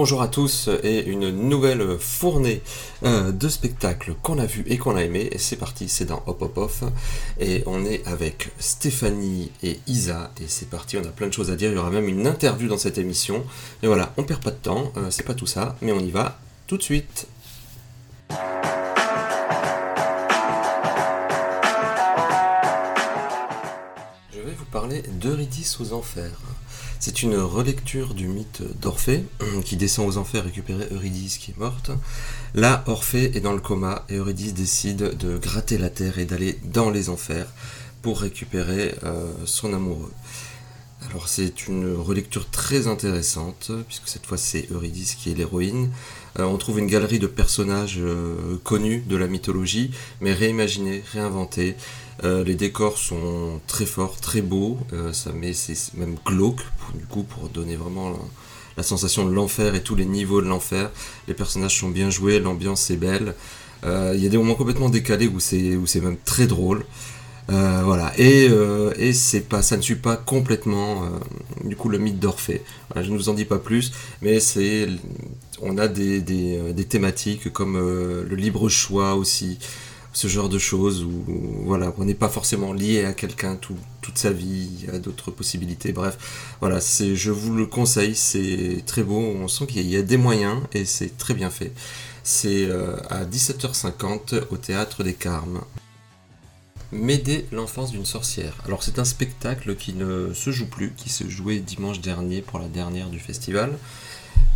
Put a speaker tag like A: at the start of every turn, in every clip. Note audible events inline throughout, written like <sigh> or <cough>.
A: Bonjour à tous et une nouvelle fournée euh, de spectacles qu'on a vu et qu'on a aimé. Et c'est parti, c'est dans Hop Hop Off. Et on est avec Stéphanie et Isa. Et c'est parti, on a plein de choses à dire. Il y aura même une interview dans cette émission. Et voilà, on perd pas de temps, euh, c'est pas tout ça, mais on y va tout de suite. Je vais vous parler d'Eurydice aux enfers. C'est une relecture du mythe d'Orphée, <clears throat> qui descend aux enfers récupérer Eurydice qui est morte. Là, Orphée est dans le coma et Eurydice décide de gratter la terre et d'aller dans les enfers pour récupérer euh, son amoureux. C'est une relecture très intéressante, puisque cette fois c'est Eurydice qui est l'héroïne. Euh, on trouve une galerie de personnages euh, connus de la mythologie, mais réimaginés, réinventés. Euh, les décors sont très forts, très beaux, ça met c'est même glauque, pour, donner vraiment la, la sensation de l'enfer et tous les niveaux de l'enfer. Les personnages sont bien joués, l'ambiance est belle. Il y a des moments complètement décalés où c'est même très drôle. Euh, voilà, et, euh, et c'est pas, ça ne suit pas complètement euh, du coup le mythe d'Orphée. je ne vous en dis pas plus, mais c'est, on a des, thématiques comme le libre choix aussi, ce genre de choses où voilà, on n'est pas forcément lié à quelqu'un toute sa vie, a d'autres possibilités. Bref, voilà, c'est, je vous le conseille, c'est très beau, on sent qu'il y a des moyens et c'est très bien fait. C'est à 17h50 au théâtre des Carmes. M'aider l'enfance d'une sorcière. Alors c'est un spectacle qui ne se joue plus, qui se jouait dimanche dernier pour la dernière du festival,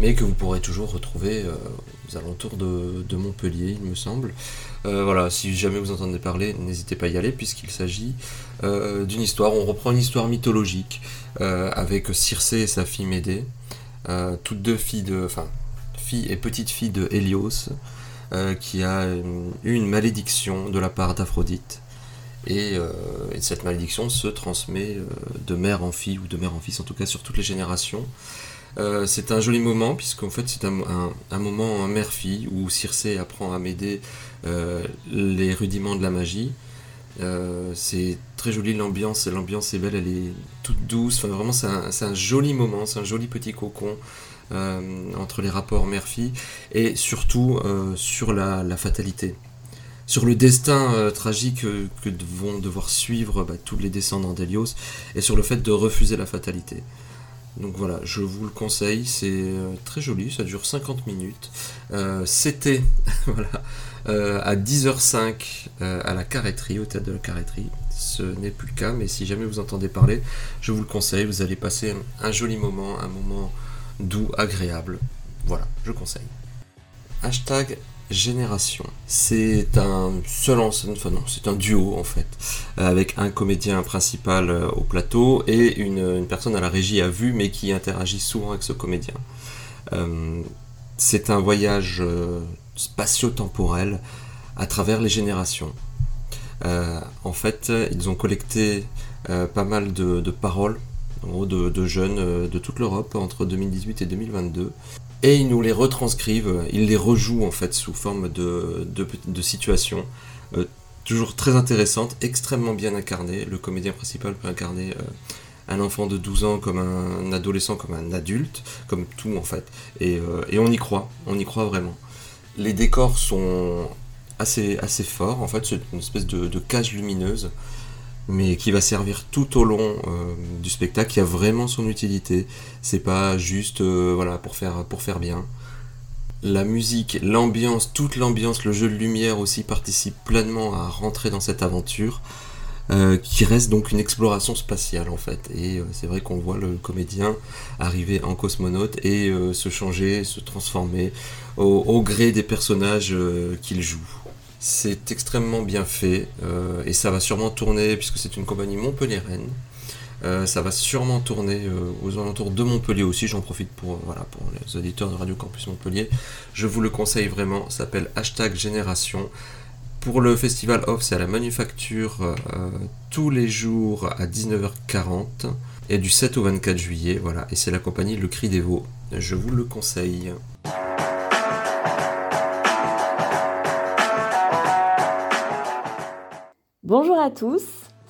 A: mais que vous pourrez toujours retrouver euh, aux alentours de, Montpellier, il me semble. Euh, voilà, si jamais vous entendez parler, n'hésitez pas à y aller, puisqu'il s'agit euh, d'une histoire, on reprend une histoire mythologique, avec Circé et sa fille Médée, toutes deux filles de... enfin, fille et petite fille de Hélios, qui a eu une malédiction de la part d'Aphrodite. Euh, et, cette malédiction se transmet euh, de mère en fille, ou de mère en fils en tout cas sur toutes les générations. Euh, c'est un joli moment, puisqu'en fait c'est un, moment mère-fille, où Circé apprend à m'aider les rudiments de la magie. c'est très joli l'ambiance, l'ambiance est belle, elle est toute douce, enfin, vraiment c'est un, joli moment, c'est un joli petit cocon entre les rapports mère-fille, et surtout sur la fatalité sur le destin euh, tragique euh, que vont devoir suivre bah, tous les descendants d'Elios et sur le fait de refuser la fatalité. Donc voilà, je vous le conseille, c'est euh, très joli, ça dure 50 minutes. C'était <laughs> voilà, à 10h05 à la carretterie, au théâtre de la carretterie. Ce n'est plus le cas, mais si jamais vous entendez parler, je vous le conseille, vous allez passer un joli moment, un moment doux, agréable. Voilà, je conseille. Hashtag Génération. C'est un seul enfin non, c'est un duo en fait, avec un comédien principal euh, au plateau et une, personne à la régie à vue, mais qui interagit souvent avec ce comédien. Euh, c'est un voyage euh, spatio-temporel à travers les générations. en fait, ils ont collecté pas mal de, paroles de, de, jeunes de toute l'Europe entre 2018 et 2022 et ils nous les retranscrivent, ils les rejouent en fait sous forme de, de, situations. Euh, toujours très intéressantes, extrêmement bien incarnées. Le comédien principal peut incarner euh, un enfant de 12 ans comme un, adolescent, comme un adulte, comme tout en fait. Et, euh, on y croit, on y croit vraiment. Les décors sont assez, forts, en fait, c'est une espèce de cage lumineuse mais qui va servir tout au long euh, du spectacle, qui a vraiment son utilité. C'est pas juste euh, voilà pour faire pour faire bien. La musique, l'ambiance, toute l'ambiance, le jeu de lumière aussi participe pleinement à rentrer dans cette aventure, euh, qui reste donc une exploration spatiale en fait. Et c'est vrai qu'on voit le comédien arriver en cosmonaute et se changer, se transformer au gré des personnages qu'il joue. C'est extrêmement bien fait euh, et ça va sûrement tourner, puisque c'est une compagnie montpelliéraine, euh, ça va sûrement tourner euh, aux alentours de Montpellier aussi. J'en profite pour, les auditeurs de Radio Campus Montpellier. Je vous le conseille vraiment, ça s'appelle Hashtag Génération. Pour le festival off, c'est à la manufacture tous les jours à 19h40 et du 7 au 24 juillet. Voilà, et c'est la compagnie Le Cri des Veaux. Je vous le conseille.
B: Bonjour à tous,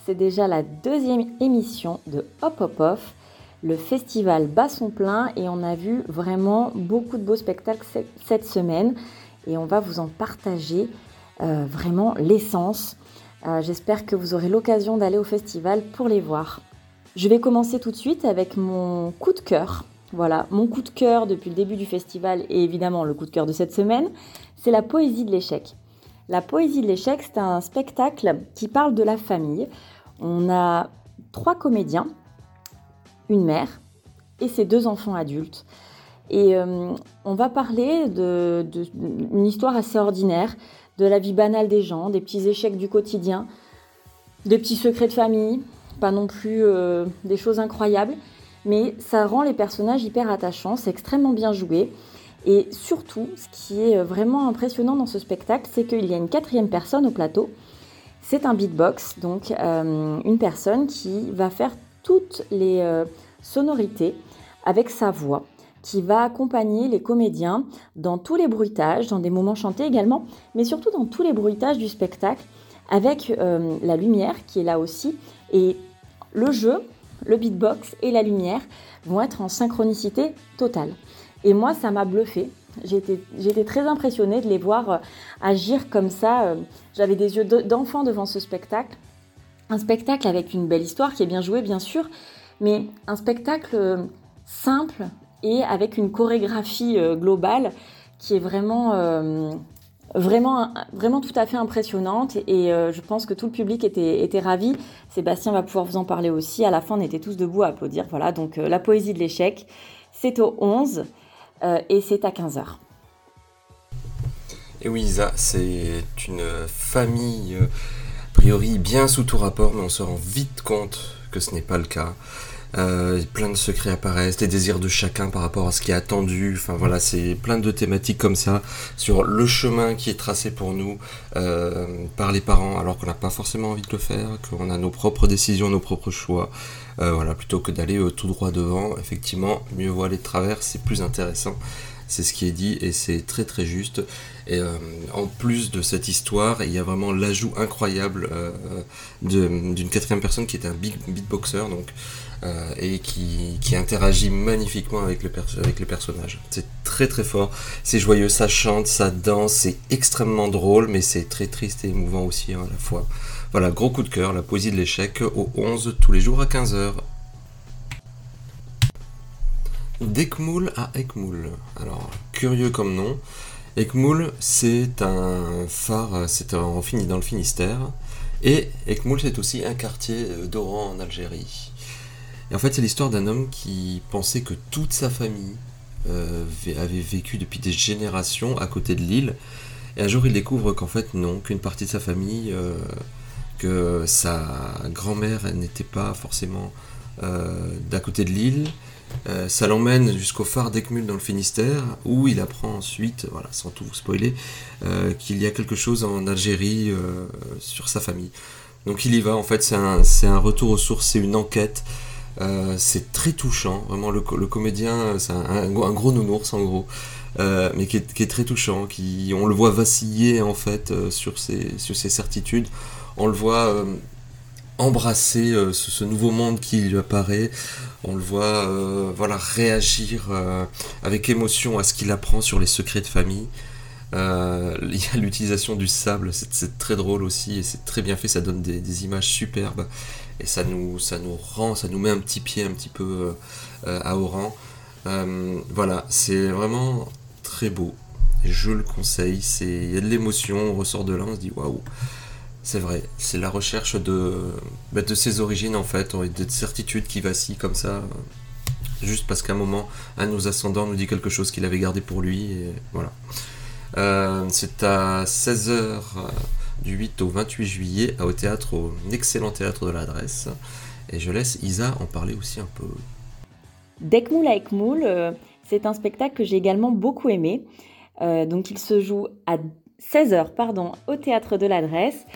B: c'est déjà la deuxième émission de Hop Hop Off, Le festival bat son plein et on a vu vraiment beaucoup de beaux spectacles cette semaine et on va vous en partager euh, vraiment l'essence. Euh, j'espère que vous aurez l'occasion d'aller au festival pour les voir. Je vais commencer tout de suite avec mon coup de cœur. Voilà, mon coup de cœur depuis le début du festival et évidemment le coup de cœur de cette semaine, c'est la poésie de l'échec. La poésie de l'échec, c'est un spectacle qui parle de la famille. On a trois comédiens, une mère et ses deux enfants adultes. Et euh, on va parler d'une histoire assez ordinaire, de la vie banale des gens, des petits échecs du quotidien, des petits secrets de famille, pas non plus euh, des choses incroyables, mais ça rend les personnages hyper attachants, c'est extrêmement bien joué. Et surtout, ce qui est vraiment impressionnant dans ce spectacle, c'est qu'il y a une quatrième personne au plateau. C'est un beatbox, donc euh, une personne qui va faire toutes les euh, sonorités avec sa voix, qui va accompagner les comédiens dans tous les bruitages, dans des moments chantés également, mais surtout dans tous les bruitages du spectacle, avec euh, la lumière qui est là aussi. Et le jeu, le beatbox et la lumière vont être en synchronicité totale. Et moi, ça m'a bluffé. Été, très impressionnée de les voir euh, agir comme ça. Euh, j'avais des yeux d'enfant devant ce spectacle. Un spectacle avec une belle histoire qui est bien jouée, bien sûr, mais un spectacle euh, simple et avec une chorégraphie globale qui est vraiment, vraiment, vraiment tout à fait impressionnante. Et je pense que tout le public était ravi. Sébastien va pouvoir vous en parler aussi. À la fin, on était tous debout à applaudir. Voilà, donc la poésie de l'échec, c'est au 11. Euh, et c'est à 15h.
A: Et oui, Isa, c'est une famille, euh, a priori bien sous tout rapport, mais on se rend vite compte que ce n'est pas le cas. Euh, plein de secrets apparaissent, les désirs de chacun par rapport à ce qui est attendu. Enfin voilà, c'est plein de thématiques comme ça sur le chemin qui est tracé pour nous par les parents, alors qu'on n'a pas forcément envie de le faire, qu'on a nos propres décisions, nos propres choix. Euh, voilà, plutôt que d'aller euh, tout droit devant, effectivement, mieux vaut aller de travers, c'est plus intéressant. C'est ce qui est dit et c'est très très juste. Et euh, en plus de cette histoire, il y a vraiment l'ajout incroyable d'une quatrième personne qui est un big beatboxer et qui, interagit magnifiquement avec, le avec les personnages. C'est très très fort, c'est joyeux, ça chante, ça danse, c'est extrêmement drôle, mais c'est très triste et émouvant aussi hein, à la fois. Voilà, gros coup de cœur, la poésie de l'échec au 11 tous les jours à 15h. D'Ekmoul à Ekmoul. Alors, curieux comme nom. Ekmoul, c'est un phare, c'est dans le Finistère. Et Ekmoul, c'est aussi un quartier d'Oran en Algérie. Et en fait, c'est l'histoire d'un homme qui pensait que toute sa famille euh, avait vécu depuis des générations à côté de l'île. Et un jour, il découvre qu'en fait, non, qu'une partie de sa famille euh, que sa grand-mère n'était pas forcément euh, d'à côté de l'île. Ça l'emmène jusqu'au phare d'Ecmul dans le Finistère, où il apprend ensuite, voilà, sans tout vous spoiler, qu'il y a quelque chose en Algérie sur sa famille. Donc il y va, en fait, c'est un, un, retour aux sources, c'est une enquête. C'est très touchant, vraiment le, comédien, c'est un, gros nounours en gros, mais qui est, très touchant, qui, on le voit vaciller en fait sur, ses, sur ses certitudes on le voit euh, embrasser euh, ce, nouveau monde qui lui apparaît. On le voit euh, voilà, réagir avec émotion à ce qu'il apprend sur les secrets de famille. il y a <laughs> l'utilisation du sable, c'est très drôle aussi et c'est très bien fait, ça donne des, images superbes et ça nous, ça nous rend, ça nous met un petit pied un petit peu à Oran. voilà, c'est vraiment très beau. Je le conseille, il y a de l'émotion, on ressort de là, on se dit waouh. C'est vrai, c'est la recherche de, bah, de ses origines en fait, et de certitudes qui vacillent comme ça, juste parce qu'à un moment, un de nos ascendants nous dit quelque chose qu'il avait gardé pour lui, et voilà. Euh, c'est à 16h euh, du 8 au 28 juillet, au théâtre, au excellent théâtre de l'adresse, et je laisse Isa en parler aussi un peu.
B: Dekmoul à Ekmoul, euh, c'est un spectacle que j'ai également beaucoup aimé. donc il se joue à 16h pardon, au théâtre de l'adresse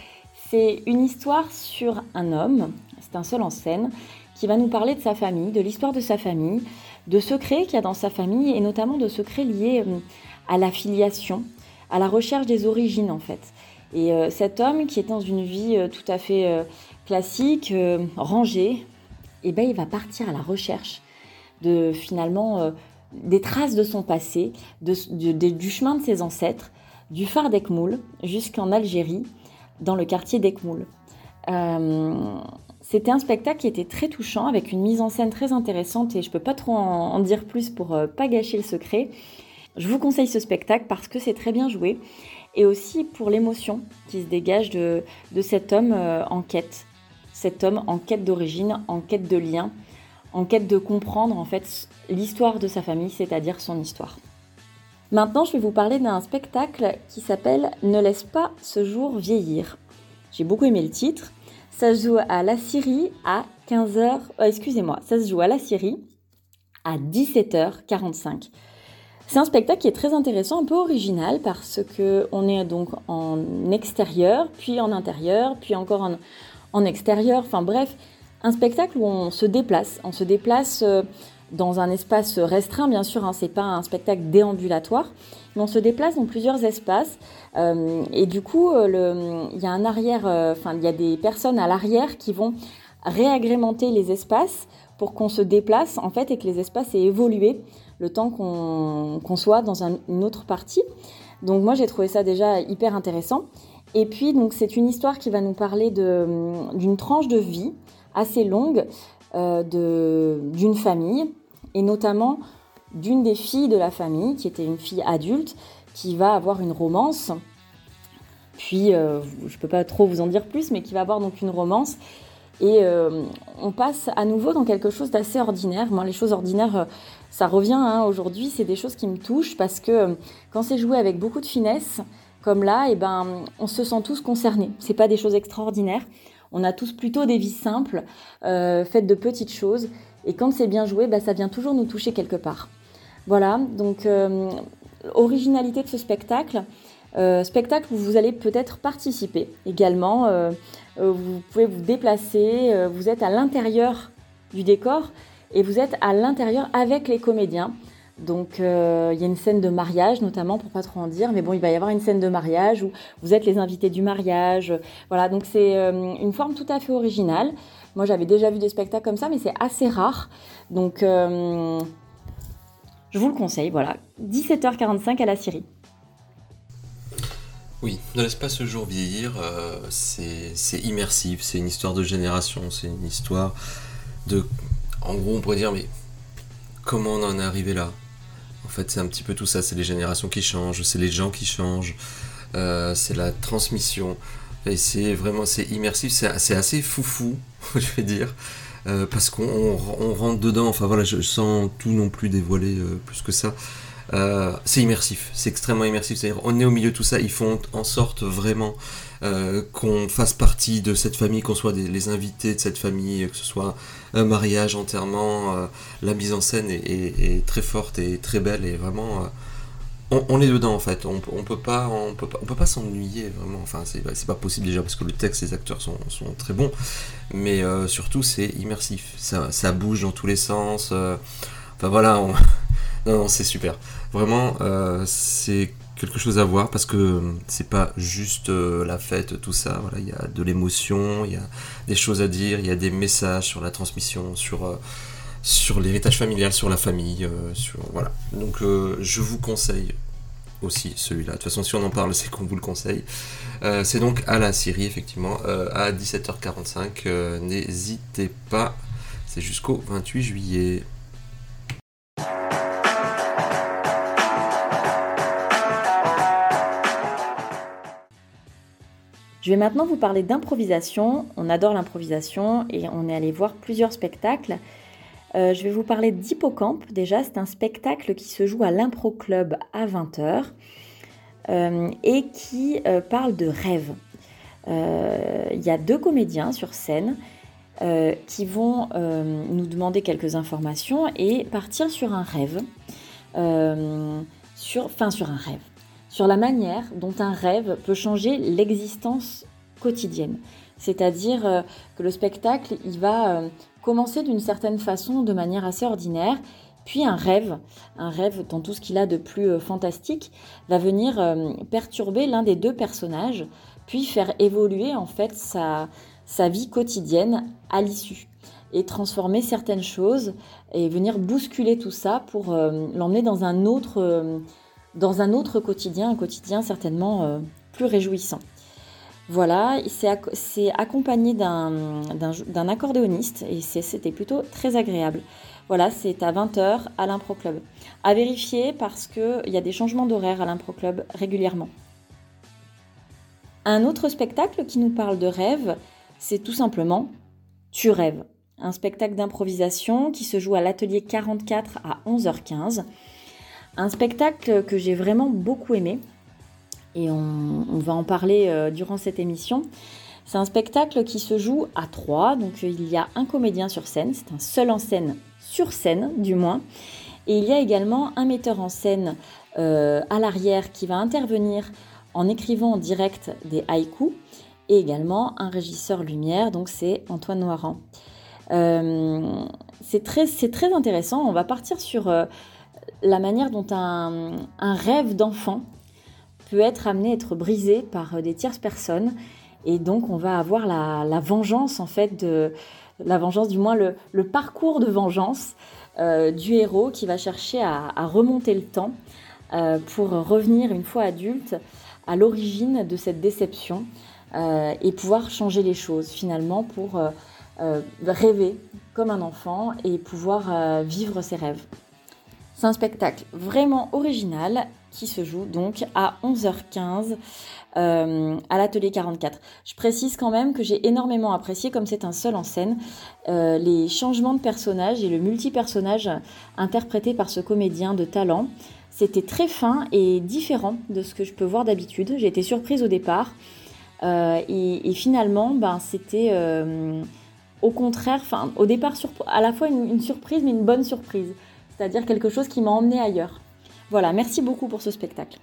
B: c'est une histoire sur un homme, c'est un seul en scène, qui va nous parler de sa famille, de l'histoire de sa famille, de secrets qu'il y a dans sa famille et notamment de secrets liés euh, à la filiation, à la recherche des origines en fait. Et euh, cet homme qui est dans une vie euh, tout à fait classique, rangée, eh ben, il va partir à la recherche de finalement des traces de son passé, du chemin de ses ancêtres, du phare d'Ekmoul jusqu'en Algérie, dans le quartier d'Ekmoul. C'était un spectacle qui était très touchant, avec une mise en scène très intéressante, et je ne peux pas trop en, dire plus pour ne pas gâcher le secret. Je vous conseille ce spectacle parce que c'est très bien joué et aussi pour l'émotion qui se dégage de, cet homme euh, en quête. Cet homme en quête d'origine, en quête de lien, en quête de comprendre en fait l'histoire de sa famille, c'est-à-dire son histoire. Maintenant, je vais vous parler d'un spectacle qui s'appelle Ne laisse pas ce jour vieillir. J'ai beaucoup aimé le titre. Ça joue à la à 15h. Euh, excusez-moi, ça se joue à la Syrie à 17h45. C'est un spectacle qui est très intéressant, un peu original parce que on est donc en extérieur, puis en intérieur, puis encore en, extérieur. Enfin bref, un spectacle où on se déplace. On se déplace euh, dans un espace restreint, bien sûr. Hein, c'est pas un spectacle déambulatoire, mais on se déplace dans plusieurs espaces. Euh, et du coup, euh, il y a un arrière. Enfin, il y a des personnes à l'arrière qui vont réagrémenter les espaces pour qu'on se déplace en fait et que les espaces aient évolué le temps qu'on soit dans une autre partie. Donc moi j'ai trouvé ça déjà hyper intéressant. Et puis donc c'est une histoire qui va nous parler d'une tranche de vie assez longue euh, d'une famille et notamment d'une des filles de la famille qui était une fille adulte qui va avoir une romance. Puis euh, je ne peux pas trop vous en dire plus, mais qui va avoir donc une romance et euh, on passe à nouveau dans quelque chose d'assez ordinaire. Moi, les choses ordinaires, ça revient hein, aujourd'hui. C'est des choses qui me touchent parce que euh, quand c'est joué avec beaucoup de finesse, comme là, eh ben, on se sent tous concernés. C'est pas des choses extraordinaires. On a tous plutôt des vies simples, faites de petites choses. Et quand c'est bien joué, bah, ça vient toujours nous toucher quelque part. Voilà, donc originalité de ce spectacle. spectacle où vous allez peut-être participer également. Euh, vous pouvez vous déplacer, euh, vous êtes à l'intérieur du décor et vous êtes à l'intérieur avec les comédiens. Donc euh, il y a une scène de mariage notamment pour pas trop en dire, mais bon il va y avoir une scène de mariage où vous êtes les invités du mariage. Voilà donc c'est une forme tout à fait originale. Moi j'avais déjà vu des spectacles comme ça, mais c'est assez rare. Donc je vous le conseille. Voilà 17h45 à la Syrie.
A: Oui, ne laisse pas ce jour vieillir, euh, c'est immersif, c'est une histoire de génération, c'est une histoire de... En gros, on pourrait dire, mais comment on en est arrivé là? En fait, c'est un petit peu tout ça, c'est les générations qui changent, c'est les gens qui changent, euh, c'est la transmission, et c'est vraiment, immersif, c'est assez foufou, <laughs> je vais dire, euh, parce qu'on rentre dedans, enfin voilà, je sens tout non plus dévoiler plus que ça. Euh, c'est immersif, c'est extrêmement immersif. C'est-à-dire, on est au milieu de tout ça, ils font en sorte vraiment euh, qu'on fasse partie de cette famille, qu'on soit les invités de cette famille, que ce soit un mariage, enterrement. Euh, la mise en scène est, très forte et très belle et vraiment. On, est dedans en fait, on, on peut pas, on peut pas, on peut pas s'ennuyer vraiment. Enfin, c'est pas possible déjà parce que le texte, les acteurs sont, très bons, mais surtout c'est immersif. Ça, bouge dans tous les sens. enfin voilà, on, <laughs> non, c'est super. Vraiment, euh, c'est quelque chose à voir parce que c'est pas juste euh, la fête, tout ça. Voilà, il y a de l'émotion, il y a des choses à dire, il y a des messages sur la transmission, sur euh, sur l'héritage familial, sur la famille, sur voilà. Donc je vous conseille aussi celui-là. De toute façon, si on en parle, c'est qu'on vous le conseille. c'est donc à la Syrie, effectivement, à 17h45. N'hésitez pas. C'est jusqu'au 28 juillet.
B: Je vais maintenant vous parler d'improvisation. On adore l'improvisation et on est allé voir plusieurs spectacles. Euh, je vais vous parler d'Hippocampe. Déjà, c'est un spectacle qui se joue à l'Impro Club à 20h euh, et qui euh, parle de rêve. Il y a deux comédiens sur scène qui vont nous demander quelques informations et partir sur un rêve. sur, enfin, sur un rêve sur la manière dont un rêve peut changer l'existence quotidienne. C'est-à-dire euh, que le spectacle, il va euh, commencer d'une certaine façon, de manière assez ordinaire, puis un rêve, un rêve dans tout ce qu'il a de plus euh, fantastique, va venir perturber l'un des deux personnages, puis faire évoluer en fait sa, sa vie quotidienne à l'issue. et transformer certaines choses et venir bousculer tout ça pour l'emmener dans un autre dans un autre quotidien, un quotidien certainement plus réjouissant. Voilà, c'est accompagné d'un accordéoniste et c'était plutôt très agréable. Voilà, c'est à 20h à l'Impro Club. À vérifier parce qu'il y a des changements d'horaire à l'Impro Club régulièrement. Un autre spectacle qui nous parle de rêve, c'est tout simplement Tu rêves. Un spectacle d'improvisation qui se joue à l'atelier 44 à 11h15. Un spectacle que j'ai vraiment beaucoup aimé. Et on, va en parler euh, durant cette émission. C'est un spectacle qui se joue à trois, donc euh, il y a un comédien sur scène, c'est un seul en scène sur scène du moins, et il y a également un metteur en scène euh, à l'arrière qui va intervenir en écrivant en direct des haïkus, et également un régisseur lumière, donc c'est Antoine Noiran. c'est très, très, intéressant, on va partir sur la manière dont un, rêve d'enfant peut être amené à être brisé par euh, des tierces personnes. Et donc, on va avoir la, vengeance, en fait, de, la vengeance, du moins le, parcours de vengeance euh, du héros qui va chercher à, remonter le temps euh, pour revenir une fois adulte à l'origine de cette déception et pouvoir changer les choses finalement pour rêver comme un enfant et pouvoir vivre ses rêves. C'est un spectacle vraiment original qui se joue donc à 11h15 euh, à l'atelier 44. Je précise quand même que j'ai énormément apprécié, comme c'est un seul en scène, euh, les changements de personnages et le multi-personnage interprété par ce comédien de talent. C'était très fin et différent de ce que je peux voir d'habitude. J'ai été surprise au départ euh, et, finalement, ben, c'était au contraire, enfin, au départ, à la fois une surprise mais une bonne surprise c'est-à-dire quelque chose qui m'a emmené ailleurs. Voilà, merci beaucoup pour ce spectacle.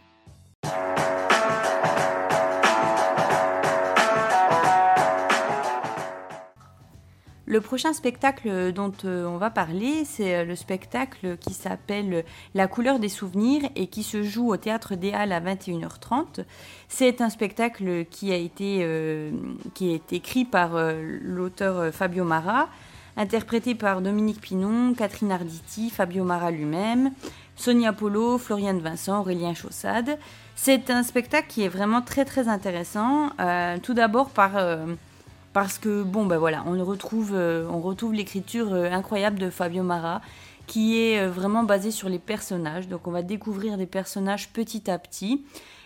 C: Le prochain spectacle dont euh, on va parler, c'est euh, le spectacle qui s'appelle La couleur des souvenirs et qui se joue au Théâtre des Halles à 21h30. C'est un spectacle qui a été, euh, est écrit par l'auteur Fabio Mara, interprété par Dominique Pinon, Catherine Arditi, Fabio Mara lui-même, Sonia Polo, Floriane Vincent, Aurélien Chaussade. C'est un spectacle qui est vraiment très très intéressant. Euh, tout d'abord par euh, parce que bon ben voilà, on retrouve euh, on retrouve l'écriture incroyable de Fabio Mara qui est vraiment basée sur les personnages. Donc on va découvrir des personnages petit à petit.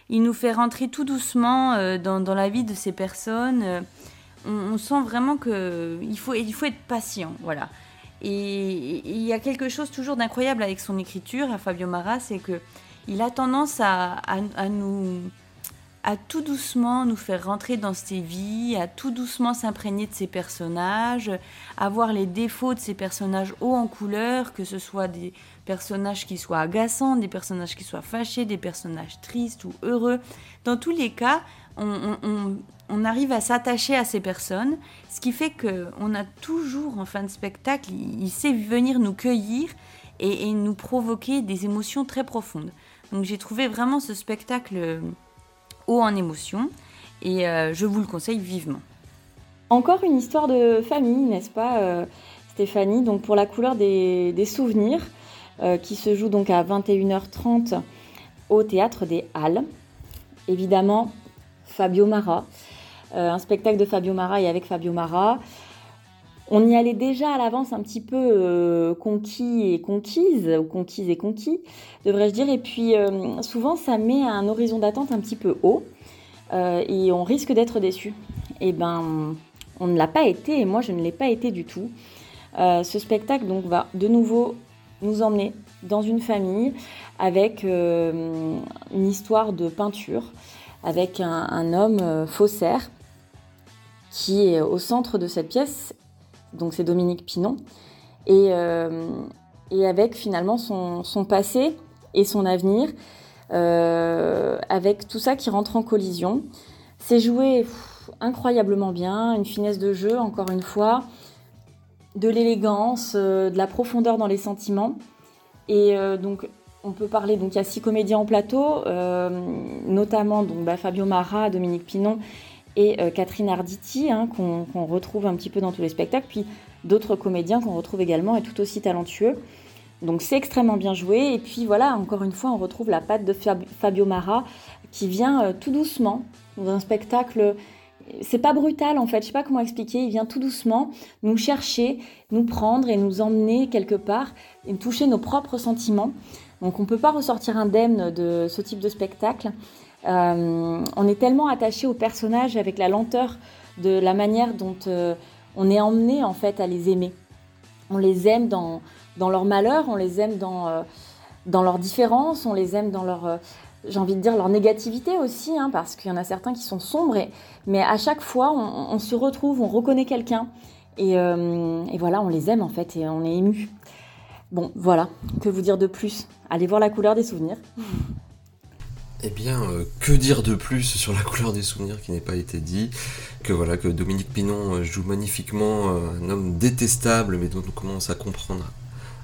C: Il nous fait rentrer tout doucement dans, dans, la vie de ces personnes on, sent vraiment qu'il faut, il faut être patient, voilà. Et il y a quelque chose toujours d'incroyable avec son écriture, à Fabio Mara, c'est que il a tendance à, nous à tout doucement nous faire rentrer dans ses vies, à tout doucement s'imprégner de ses personnages, à voir les défauts de ses personnages haut en couleur, que ce soit des personnages qui soient agaçants, des personnages qui soient fâchés, des personnages tristes ou heureux. Dans tous les cas, on, arrive à s'attacher à ces personnes, ce qui fait qu'on a toujours en fin de spectacle, il, sait venir nous cueillir et, nous provoquer des émotions très profondes. Donc j'ai trouvé vraiment ce spectacle euh, haut en émotions et euh, je vous le conseille vivement.
B: Encore une histoire de famille, n'est-ce pas euh, Stéphanie? Donc pour la couleur des, souvenirs, qui se joue donc à 21h30 au théâtre des Halles. Évidemment, Fabio Mara, euh, un spectacle de Fabio Mara et avec Fabio Mara. On y allait déjà à l'avance un petit peu euh, conquis et conquise, ou conquise et conquis, devrais-je dire. Et puis euh, souvent, ça met un horizon d'attente un petit peu haut et on risque d'être déçu. Et eh ben, on ne l'a pas été et moi, je ne l'ai pas été du tout. ce spectacle donc va de nouveau nous emmener dans une famille avec une histoire de peinture avec un, homme euh, faussaire qui est au centre de cette pièce. Donc c'est Dominique Pinon. Et, euh, avec finalement son, son, passé et son avenir, euh, avec tout ça qui rentre en collision. C'est joué incroyablement bien, une finesse de jeu, encore une fois, de l'élégance, de la profondeur dans les sentiments. Et donc on peut parler, donc il y a six comédiens en plateau, euh, notamment donc, bah, Fabio Mara, Dominique Pinon et Catherine Arditi, hein, qu'on retrouve un petit peu dans tous les spectacles, puis d'autres comédiens qu'on retrouve également et tout aussi talentueux. Donc c'est extrêmement bien joué. Et puis voilà, encore une fois, on retrouve la patte de Fabio Mara qui vient tout doucement dans un spectacle c'est pas brutal en fait, je sais pas comment expliquer, il vient tout doucement nous chercher, nous prendre et nous emmener quelque part et toucher nos propres sentiments. Donc on ne peut pas ressortir indemne de ce type de spectacle. Euh, on est tellement attaché aux personnages avec la lenteur de la manière dont euh, on est emmené en fait à les aimer. On les aime dans, leur malheur, on les aime dans, euh, dans leur différence, on les aime dans leur j'ai envie de dire leur négativité aussi, hein, parce qu'il y en a certains qui sont sombres, mais à chaque fois, on, se retrouve, on reconnaît quelqu'un, euh, et, voilà, on les aime en fait, et on est ému. Bon, voilà, que vous dire de plus? Allez voir la couleur des souvenirs.
A: Eh bien, euh, que dire de plus sur la couleur des souvenirs qui n'est pas été dit? Que voilà, que Dominique Pinon euh, joue magnifiquement un homme détestable, mais dont on commence à comprendre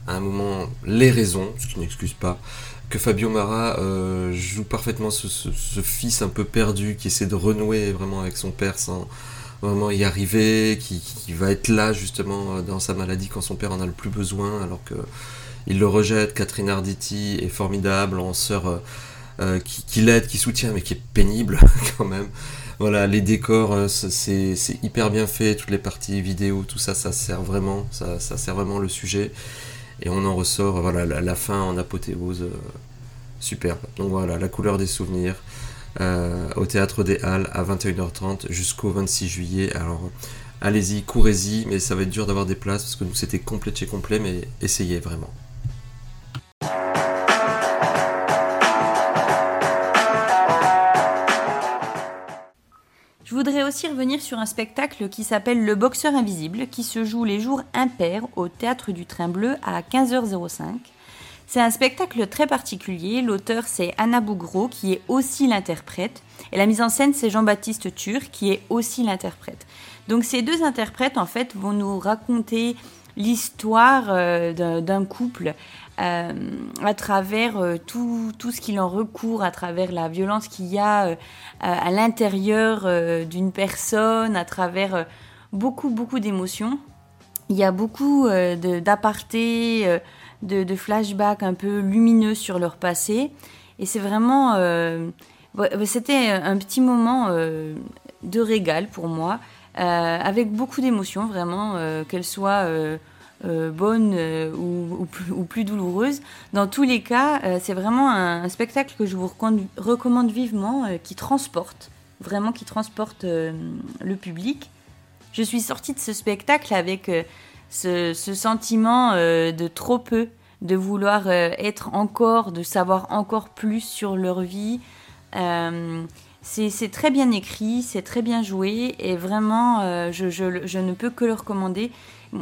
A: à un moment les raisons, ce qui n'excuse pas, que Fabio Mara euh, joue parfaitement ce, fils un peu perdu qui essaie de renouer vraiment avec son père sans vraiment y arriver, qui, va être là justement euh, dans sa maladie quand son père en a le plus besoin, alors que il le rejette. Catherine Arditi est formidable en sœur euh, qui, l'aide, qui soutient, mais qui est pénible <laughs> quand même. Voilà, les décors, c'est hyper bien fait, toutes les parties vidéo, tout ça, ça sert vraiment, ça, ça sert vraiment le sujet et on en ressort, voilà, la, fin en apothéose, euh, superbe. Donc voilà, la couleur des souvenirs, euh, au Théâtre des Halles à 21h30 jusqu'au 26 juillet. Alors allez-y, courez-y, mais ça va être dur d'avoir des places parce que nous c'était complet chez complet, mais essayez vraiment.
C: Je voudrais aussi revenir sur un spectacle qui s'appelle Le Boxeur Invisible, qui se joue les jours impairs au Théâtre du Train Bleu à 15h05. C'est un spectacle très particulier. L'auteur, c'est Anna Bougro, qui est aussi l'interprète. Et la mise en scène, c'est Jean-Baptiste Tur, qui est aussi l'interprète. Donc ces deux interprètes, en fait, vont nous raconter l'histoire euh, d'un couple euh, à travers euh, tout, tout, ce qu'il en recourt, à travers la violence qu'il y a à l'intérieur d'une personne, à travers beaucoup, beaucoup d'émotions. Il y a beaucoup d'apartés, de, flashbacks un peu lumineux sur leur passé. Et c'est vraiment... C'était un petit moment de régal pour moi, avec beaucoup d'émotions, vraiment, qu'elles soient euh, bonne euh, ou, plus, douloureuse. Dans tous les cas, euh, c'est vraiment un, spectacle que je vous recommande vivement, qui transporte, vraiment qui transporte le public. Je suis sortie de ce spectacle avec ce, sentiment de trop peu, de vouloir être encore, de savoir encore plus sur leur vie. c'est très bien écrit, c'est très bien joué et vraiment, je, ne peux que le recommander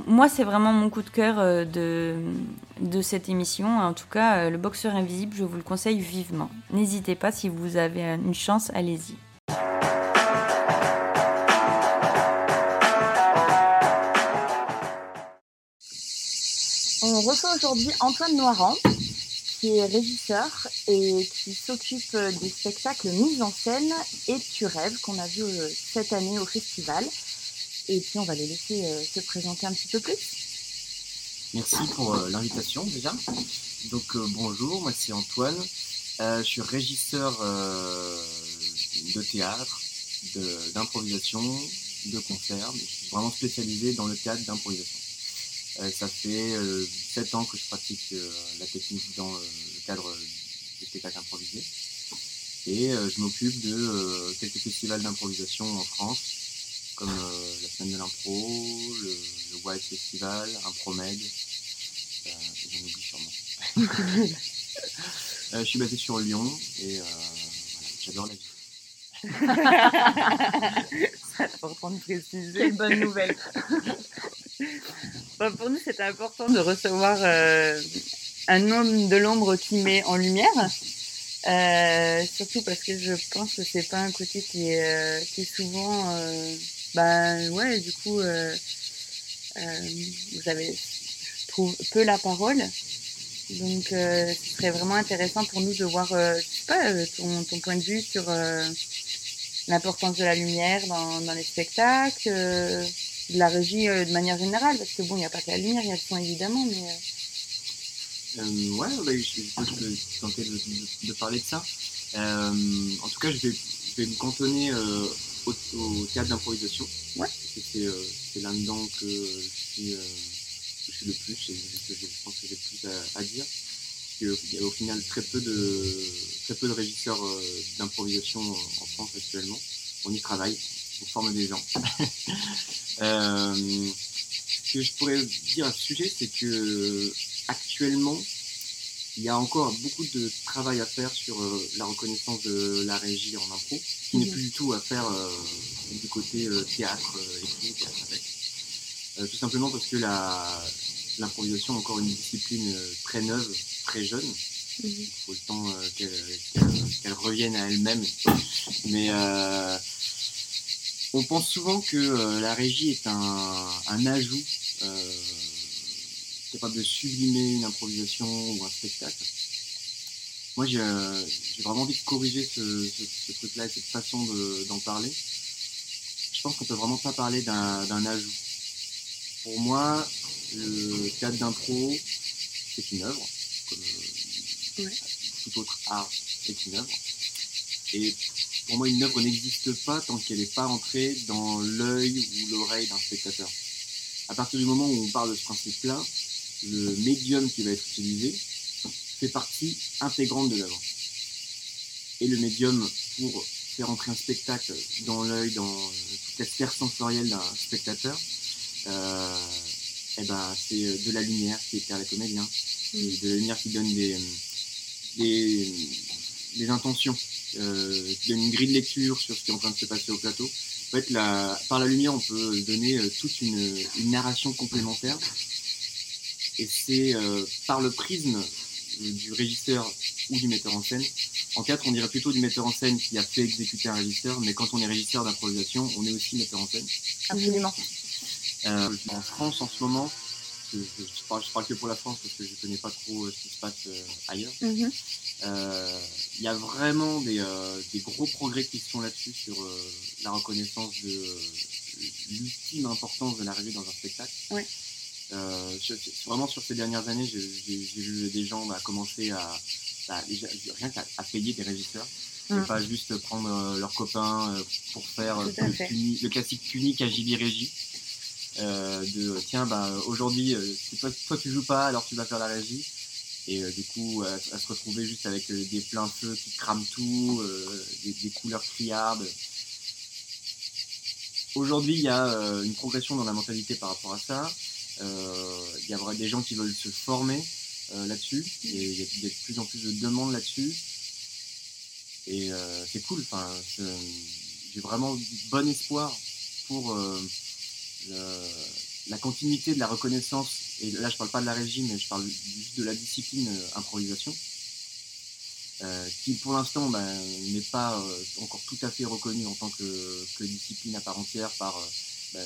C: moi, c'est vraiment mon coup de cœur euh, de, cette émission. En tout cas, euh, Le Boxeur Invisible, je vous le conseille vivement. N'hésitez pas, si vous avez une chance, allez-y.
B: On reçoit aujourd'hui Antoine Noiran, qui est régisseur et qui s'occupe des spectacles mis en scène et Tu rêves qu'on a vu euh, cette année au festival. Et puis on va les laisser euh, se présenter un petit peu plus.
D: Merci pour euh, l'invitation déjà. Donc bonjour, moi c'est Antoine. je suis régisseur de théâtre, d'improvisation, de, concert. Je suis vraiment spécialisé dans le théâtre d'improvisation. Ça fait sept ans que je pratique la technique dans le cadre des spectacles improvisés. Et je m'occupe de quelques festivals d'improvisation en France comme euh, la semaine de l'impro, le, le, Wild Festival, Impromed, euh, j'en oublie sûrement. <laughs> euh, je suis basé sur Lyon et euh, voilà, j'adore la vie. <laughs> <laughs>
B: c'est important de préciser. Quelle bonne nouvelle. <laughs> pour nous, c'était important de recevoir euh, un homme de l'ombre qui met en lumière. Euh, surtout parce que je pense que c'est pas un côté qui est, euh, souvent ben ouais, du coup, vous avez, trouve, peu la parole. Donc, ce serait vraiment intéressant pour nous de voir, je sais pas, ton, ton, point de vue sur,
E: l'importance de la lumière dans les spectacles, de la régie de manière générale, parce que bon, il n'y a pas que la lumière, il y a le son évidemment, mais.
D: Euh, ouais, bah, je, peux tenter de, parler de ça. Euh, en tout cas, je vais, je vais me cantonner euh, au, théâtre d'improvisation.
E: Ouais.
D: C'est là-dedans que je, suis, je suis le plus, et que je pense que j'ai le plus à, dire. Parce qu'il y a au final très peu de, très peu de régisseurs d'improvisation en France actuellement. On y travaille, forme des gens. <laughs> ce que je pourrais dire à ce sujet, c'est que actuellement, il y a encore beaucoup de travail à faire sur euh, la reconnaissance de la régie en impro, qui n'est mhm. plus du tout à faire euh, du côté euh, théâtre écrit, théâtre avec. tout simplement parce que l'improvisation est encore une discipline très neuve, très jeune. Mhm. Il faut le temps qu'elle revienne à elle-même. Mais on pense souvent que la régie est un, un ajout capable de sublimer une improvisation ou un spectacle. Moi, j'ai vraiment envie de corriger ce, truc-là et cette façon d'en parler. Je pense qu'on peut vraiment pas parler d'un ajout. Pour moi, le théâtre d'impro, c'est une œuvre, comme euh, tout autre art est une œuvre. Et pour moi, une œuvre n'existe pas tant qu'elle n'est pas entrée dans l'œil ou l'oreille d'un spectateur. À partir du moment où on parle de ce principe-là, le médium qui va être utilisé fait partie intégrante de l'œuvre. Et le médium, pour faire entrer un spectacle dans l'œil, dans toute la sphère sensorielle d'un spectateur, euh, eh ben, c'est de la lumière qui éclaire les comédiens, mm. de la lumière qui donne des, des, intentions, qui donne une grille de lecture sur ce qui est en train de se passer au plateau. En fait, par la lumière, on peut donner toute une, une narration complémentaire et c'est euh, par le prisme du régisseur ou du metteur en scène. En théâtre, on dirait plutôt du metteur en scène qui a fait exécuter un régisseur, mais quand on est régisseur d'improvisation, on est aussi metteur en scène.
E: Absolument.
D: Euh, en France, en ce moment, je, parle, parle, que pour la France parce que je ne connais pas trop euh, ce qui se passe ailleurs.
E: Mhm.
D: Il y a vraiment des, des, gros progrès qui se font là-dessus sur la reconnaissance de l'ultime importance de l'arrivée dans un spectacle.
E: Ouais.
D: Euh, vraiment sur ces dernières années, j'ai vu des gens bah, commencer à, rien qu'à payer des régisseurs. Et mm. pas juste prendre euh, leurs copains euh, pour faire le, classique puni à Régie. De tiens, bah, aujourd'hui, toi, toi tu joues pas, alors tu vas faire la régie. Et du coup, à, se retrouver juste avec des pleins feux qui crament tout, des, couleurs criardes. Aujourd'hui, il y a une progression dans la mentalité par rapport à ça. Euh, il y a des gens qui veulent se former euh, là-dessus et il y, a de plus en plus de demandes là-dessus. Et euh, c'est cool. Enfin, j'ai vraiment bon espoir pour la continuité de la reconnaissance, et là je parle pas de la régie, mais je parle juste de la discipline improvisation, qui pour l'instant ben, n'est pas encore tout à fait reconnue en tant que, discipline à part entière par, ben,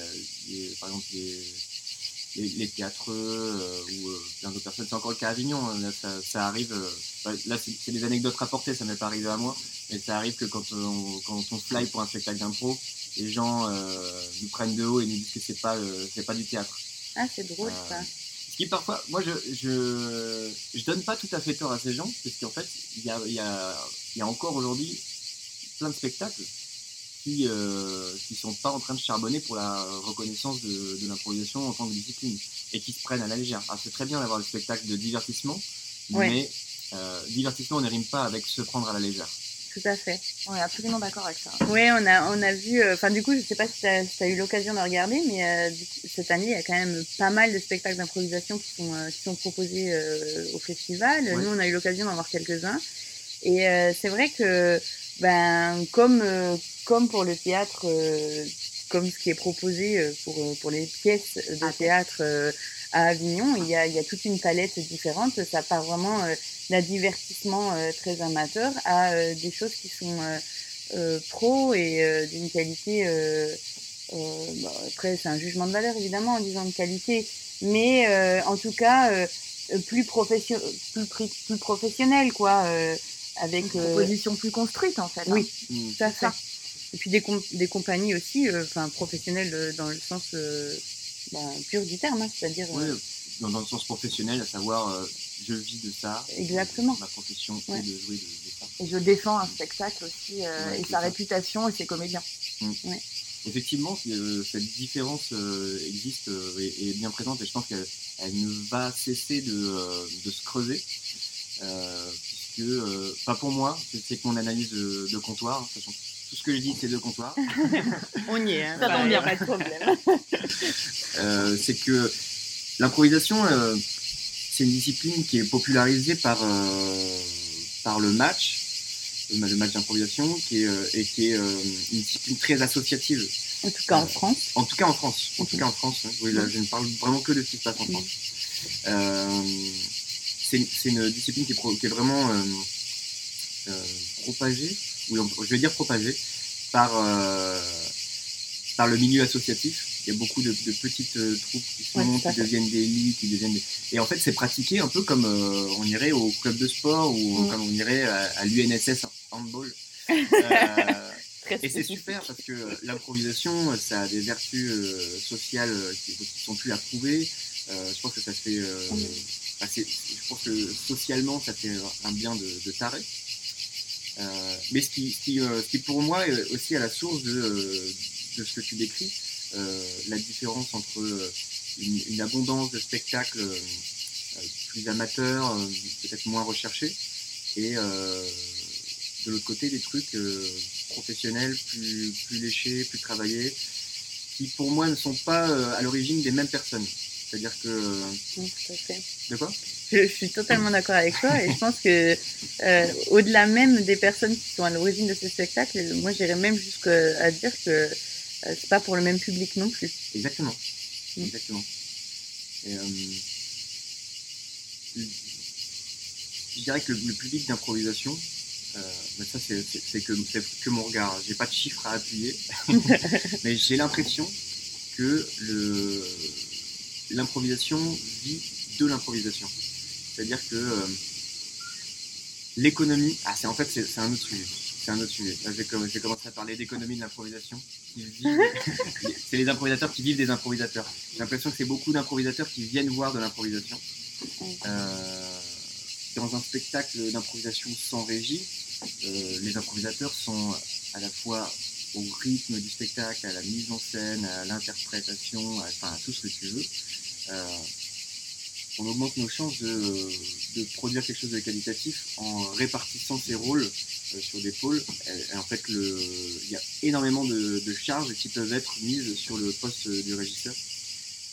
D: par exemple les, les, théâtres euh, ou euh, plein d'autres personnes. C'est encore le cas à Avignon. Hein. ça, arrive. Euh, là, c'est des anecdotes rapportées. Ça m'est pas arrivé à moi, mais ça arrive que quand on, quand on fly pour un spectacle d'impro, les gens nous prennent de haut et nous disent que c'est pas c'est pas du théâtre.
E: Ah, c'est drôle ça.
D: Ce qui parfois, moi, je, je, je donne pas tout à fait tort à ces gens, parce qu'en fait, il y a, y, a, y a encore aujourd'hui plein de spectacles qui ne euh, sont pas en train de charbonner pour la reconnaissance de, l'improvisation en tant que discipline et qui se prennent à la légère. c'est très bien d'avoir des spectacles de divertissement, mais euh, divertissement ne rime pas avec se prendre à la légère.
E: Tout à fait.
F: On est absolument d'accord avec ça.
E: Oui, on a, on a vu, euh, enfin du coup, je ne sais pas si tu as, eu l'occasion de regarder, mais cette année, il y a quand même pas mal de spectacles d'improvisation qui, sont, qui sont proposés au festival. Nous, on a eu l'occasion d'en voir quelques-uns. Et c'est vrai que ben, comme, euh, comme pour le théâtre, euh, comme ce qui est proposé euh, pour, pour les pièces de ah, théâtre à Avignon, il y, a, il y a toute une palette différente. Ça part vraiment d'un divertissement très amateur à des choses qui sont pro et d'une qualité. Bah, après, c'est un jugement de valeur évidemment en disant de qualité, mais en tout cas plus, profession, plus, plus professionnel quoi avec
F: une euh, proposition plus construite en fait.
E: Oui, ça
F: fait.
C: et puis des, des compagnies aussi, enfin professionnelles dans le sens bah, pur du terme, hein, c'est-à-dire.
D: Oui, dans, le sens professionnel, à savoir je vis de ça.
C: Exactement.
D: Ma profession de jouer de, ça.
C: Et je défends un spectacle aussi et sa réputation et ses comédiens. Mmh
D: effectivement, euh, cette différence euh, existe euh, et est bien présente et je pense qu'elle ne va cesser de, se creuser. puisque, pas pour moi, c'est que mon analyse de, comptoir. Tout ce que je dis, c'est de comptoir. <laughs>
C: On y est, hein, ça tombe bien, pas de problème. <laughs>
D: c'est que l'improvisation, c'est une discipline qui est popularisée par, par le match, le match d'improvisation, qui est, et qui est une discipline très associative.
C: En tout cas en France.
D: En tout cas en France. En tout cas en France. Oui, là, je ne parle vraiment que de ce qui se passe en France. Euh, c'est une discipline qui est, qui est vraiment euh, euh, propagée, ou je vais dire propagée, par, par le milieu associatif. Il y a beaucoup de, petites troupes qui sont qui deviennent des lits, qui deviennent Et en fait, c'est pratiqué un peu comme on irait au club de sport ou mm. comme on irait à, à l'UNSS handball. <laughs> Et c'est super parce que l'improvisation, ça a des vertus euh, sociales euh, qui, sont plus à prouver. Euh, je pense que ça fait. Bah, je pense que socialement, ça fait un bien de, taré. Mais ce qui, ce, qui, pour moi est aussi à la source de, de ce que tu décris, la différence entre une, abondance de spectacles plus amateurs, peut-être moins recherchés, et de l'autre côté des trucs professionnels, plus, léchés, plus travaillés, qui pour moi ne sont pas euh, à l'origine des mêmes personnes. C'est-à-dire que.
C: tout à fait.
D: De quoi?
C: Je, suis totalement d'accord avec toi et je pense que euh, au-delà même des personnes qui sont à l'origine de ce spectacle, moi j'irais même jusqu'à dire que euh, c'est pas pour le même public non plus.
D: Exactement. Mm. Exactement. Et, je dirais que le public d'improvisation, euh, mais ça, c'est que, que mon regard. J'ai pas de chiffres à appuyer, <laughs> mais j'ai l'impression que l'improvisation vit de l'improvisation. C'est-à-dire que euh, l'économie, ah, c'est en fait c'est un autre sujet. C'est un autre sujet. Là, je vais, commencer à parler d'économie de l'improvisation. <laughs> <laughs> c'est les improvisateurs qui vivent des improvisateurs. J'ai l'impression que c'est beaucoup d'improvisateurs qui viennent voir de l'improvisation. Euh, dans un spectacle d'improvisation sans régie, euh, les improvisateurs sont à la fois au rythme du spectacle, à la mise en scène, à l'interprétation, à, enfin, à tout ce que tu veux. Euh, on augmente nos chances de, produire quelque chose de qualitatif en répartissant ces rôles euh, sur des pôles. en fait, il y a énormément de, de, charges qui peuvent être mises sur le poste du régisseur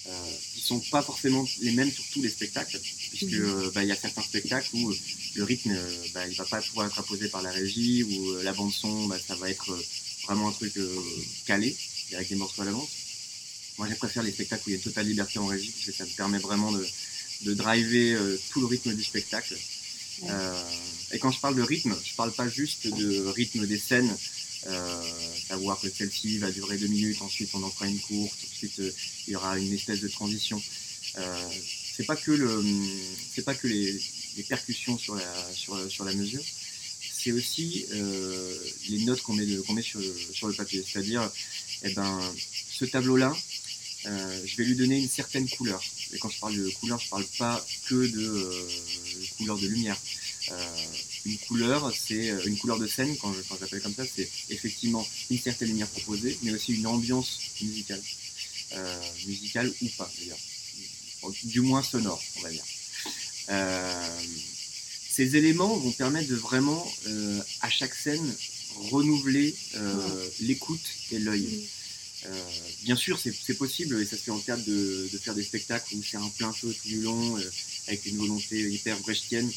D: qui euh, sont pas forcément les mêmes sur tous les spectacles, puisque mhm. euh, bah, il y a certains spectacles où euh, le rythme bah, il va pas pouvoir être imposé par la régie, ou la bande son bah, ça va être vraiment un truc calé, avec des morceaux à l'avance. Moi je préfère les spectacles où il y a une totale liberté en régie, parce que ça me permet vraiment de, de driver tout le rythme du spectacle. et quand je parle de rythme, je parle pas juste de rythme des scènes, euh, savoir que celle-ci va durer deux minutes, ensuite on en fera une courte, ensuite euh, il y aura une espèce de transition. Euh, c'est pas que le, c'est pas que les, percussions sur la, sur, sur la mesure, c'est aussi les notes qu'on met, qu'on met sur, le papier. C'est-à-dire, eh ben, ce tableau-là, je vais lui donner une certaine couleur. Et quand je parle de couleur, je parle pas que de couleur de lumière une couleur, c'est euh, une couleur de scène, quand, j'appelle comme ça, c'est effectivement une certaine lumière proposée, mais aussi une ambiance musicale. Euh, musicale ou pas, d'ailleurs. Du moins sonore, on va dire. Euh, ces éléments vont permettre de vraiment, à chaque scène, renouveler l'écoute et l'œil. bien sûr, c'est possible, et ça se fait en cadre de, de faire des spectacles où c'est un plein feu tout du long, avec une volonté hyper brechtienne.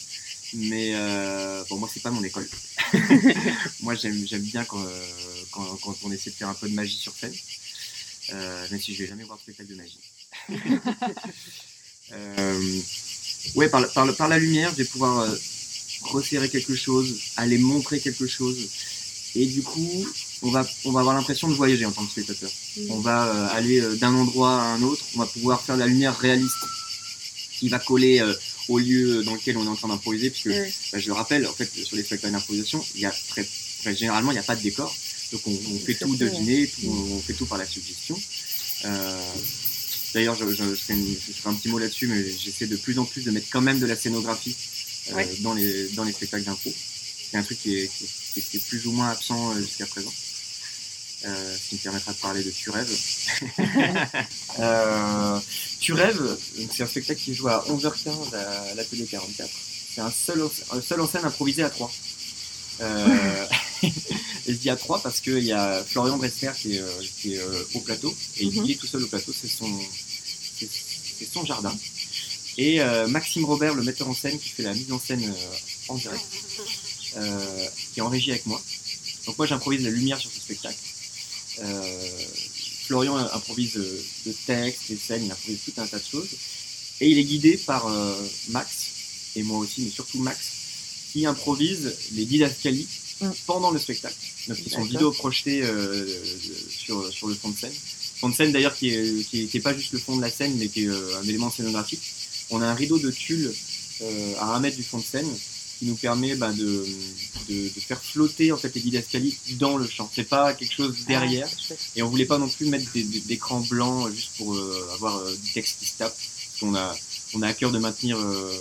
D: Mais euh, bon, moi, c'est pas mon école. <laughs> <laughs> moi, j'aime, bien quand, quand, quand, on essaie de faire un peu de magie sur scène, euh, même si je vais jamais voir de spectacle de magie. <laughs> euh, ouais, par, par, par, la lumière, je vais pouvoir euh, resserrer quelque chose, aller montrer quelque chose. Et du coup, on va, on va avoir l'impression de voyager en tant que spectateur. Mm. On va euh, aller euh, d'un endroit à un autre, on va pouvoir faire la lumière réaliste qui va coller au lieu dans lequel on est en train d'improviser, puisque bah, je le rappelle, en fait, sur les spectacles d'improvisation, il y a très, généralement, il n'y a pas de décor. Donc on, fait tout deviner, tout, on fait tout par la suggestion. D'ailleurs, je, je, ferai un petit mot là-dessus, mais j'essaie de plus en plus de mettre quand même de la scénographie dans, les, dans les spectacles d'impro. C'est un truc qui est, qui, est, plus ou moins absent jusqu'à présent. Euh, ce qui me permettra de parler de Tu rêves. <laughs> euh, tu rêves, c'est un spectacle qui joue à 11h15 à l'atelier 44. C'est un seul, un seul en scène improvisé à 3. Euh, <laughs> <laughs> et je dis à 3 parce qu'il y a Florian Bresser qui est, euh, qui est euh, au plateau et il mhm. est tout seul au plateau, c'est son, c'est son jardin. Et Maxime Robert, le metteur en scène, qui fait la mise en scène en direct, qui est en régie avec moi. Donc moi j'improvise la lumière sur ce spectacle. Euh, Florian improvise de textes, des scènes, il improvise tout un tas de choses. Et il est guidé par euh, Max, et moi aussi, mais surtout Max, qui improvise les didascalies. Pendant le spectacle. Donc, ils sont vidéo projetés euh, sur, sur le fond de scène. Fond de scène d'ailleurs qui n'est qui, qui est pas juste le fond de la scène, mais qui est un élément scénographique. On a un rideau de tulle à un mètre du fond de scène qui nous permet bah, de, de, faire flotter en fait les didascalies dans le champ. C'est pas quelque chose derrière. Et on voulait pas non plus mettre des, des écrans blancs juste pour euh, avoir euh, du texte qui se tape. Parce qu'on a, on a à cœur de maintenir euh,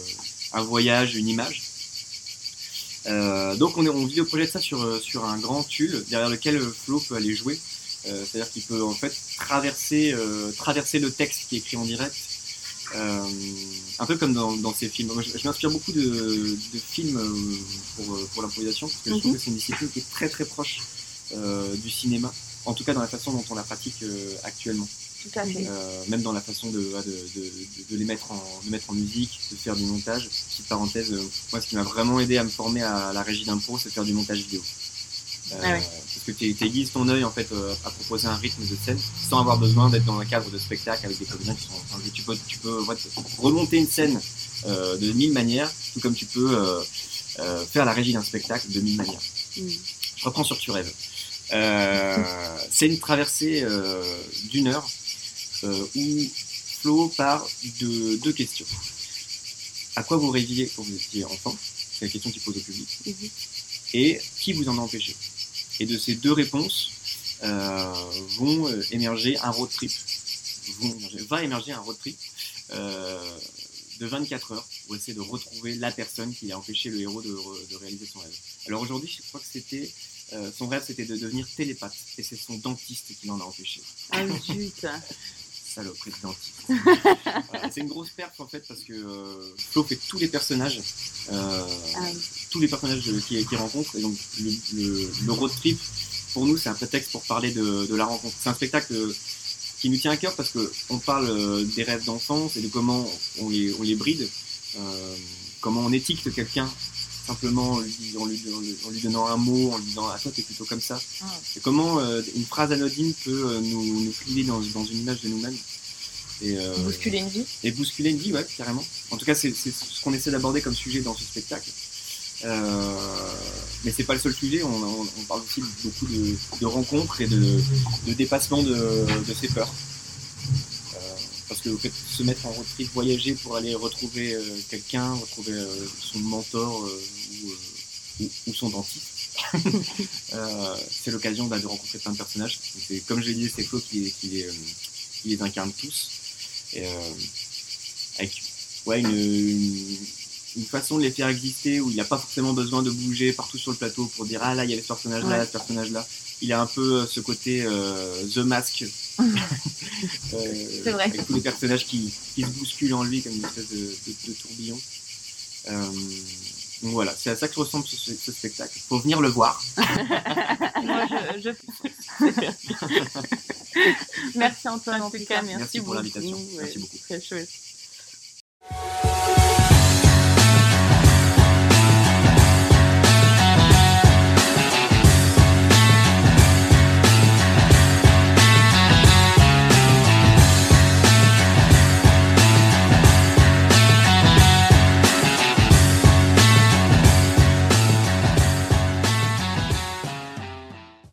D: un voyage, une image. Donc on, est, on projette ça sur, sur un grand tulle derrière lequel Flo peut aller jouer. C'est-à-dire qu'il peut en fait traverser, traverser le texte qui est écrit en direct euh, un peu comme dans, ces films. je, m'inspire beaucoup de, films euh, pour, euh, pour l'improvisation, parce que je trouve mhm. que c'est une discipline qui est très très proche du cinéma, en tout cas dans la façon dont on la pratique actuellement.
B: Tout à fait.
D: même dans la façon de, de, les mettre en, de mettre en musique, de faire du montage. Petite parenthèse, moi ce qui m'a vraiment aidé à me former à la régie d'impro, c'est faire du montage vidéo. Euh, ah parce que tu aiguises ton œil en fait euh, à proposer un rythme de scène sans avoir besoin d'être dans un cadre de spectacle avec des comédiens qui sont en Tu peux, tu peux remonter une scène euh, de mille manières, tout comme tu peux faire la régie d'un spectacle de mille manières. Mm. Je reprends sur Tu rêves. c'est une traversée d'une heure où Flo part de deux questions. À quoi vous rêviez quand vous étiez enfant? C'est la question qu'il pose au public. Mm-hmm. Et qui vous en a empêché et de ces deux réponses euh, vont euh, émerger un road trip. va émerger un road trip euh, de 24 heures pour essayer de retrouver la personne qui a empêché le héros de, réaliser son rêve. Alors aujourd'hui, je crois que c'était son rêve, c'était de devenir télépathe, et c'est son dentiste qui l'en a empêché.
B: Ah zut <laughs>
D: Saloperie de dentiste. <laughs> c'est une grosse perte en fait parce que Flo fait tous les personnages. Ah tous les personnages qu'il qui rencontre. Et donc, le, road trip, pour nous, c'est un prétexte pour parler de, la rencontre. C'est un spectacle qui nous tient à cœur parce qu'on parle euh, des rêves d'enfance et de comment on les, on les bride, euh, comment on éthique quelqu'un simplement en lui, en, lui, donnant un mot, en lui disant Ah, toi, t'es plutôt comme ça. Ah. Et comment euh, une phrase anodine peut nous, nous plier dans, dans une image de nous-mêmes.
B: Et, bousculer une vie
D: Et bousculer une vie, ouais, carrément. En tout cas, c'est ce qu'on essaie d'aborder comme sujet dans ce spectacle. Euh, mais c'est pas le seul sujet, on, parle aussi beaucoup de, rencontres et de, dépassement de, ses peurs. Euh, parce que fait de se mettre en road voyager pour aller retrouver euh, quelqu'un, retrouver son mentor ou, son dentiste, <laughs> c'est l'occasion bah, de rencontrer plein de personnages. comme je l'ai dit, c'est Flo qui, les, incarne tous. Et, avec ouais, une une façon de les faire exister où il n'y a pas forcément besoin de bouger partout sur le plateau pour dire ah là il y avait ce personnage là, ce personnage là. Il a un peu euh, ce côté euh, The Mask. <laughs>
B: euh, c'est vrai.
D: Avec tous les personnages qui, qui, se bousculent en lui comme une espèce de, de, tourbillon. Donc voilà, c'est à ça que ressemble ce, ce spectacle. Faut venir le voir. <laughs>
B: Moi, je, <laughs> Merci Antoine en tout cas, merci,
D: merci pour l'invitation. Merci beaucoup.
B: Très chouette.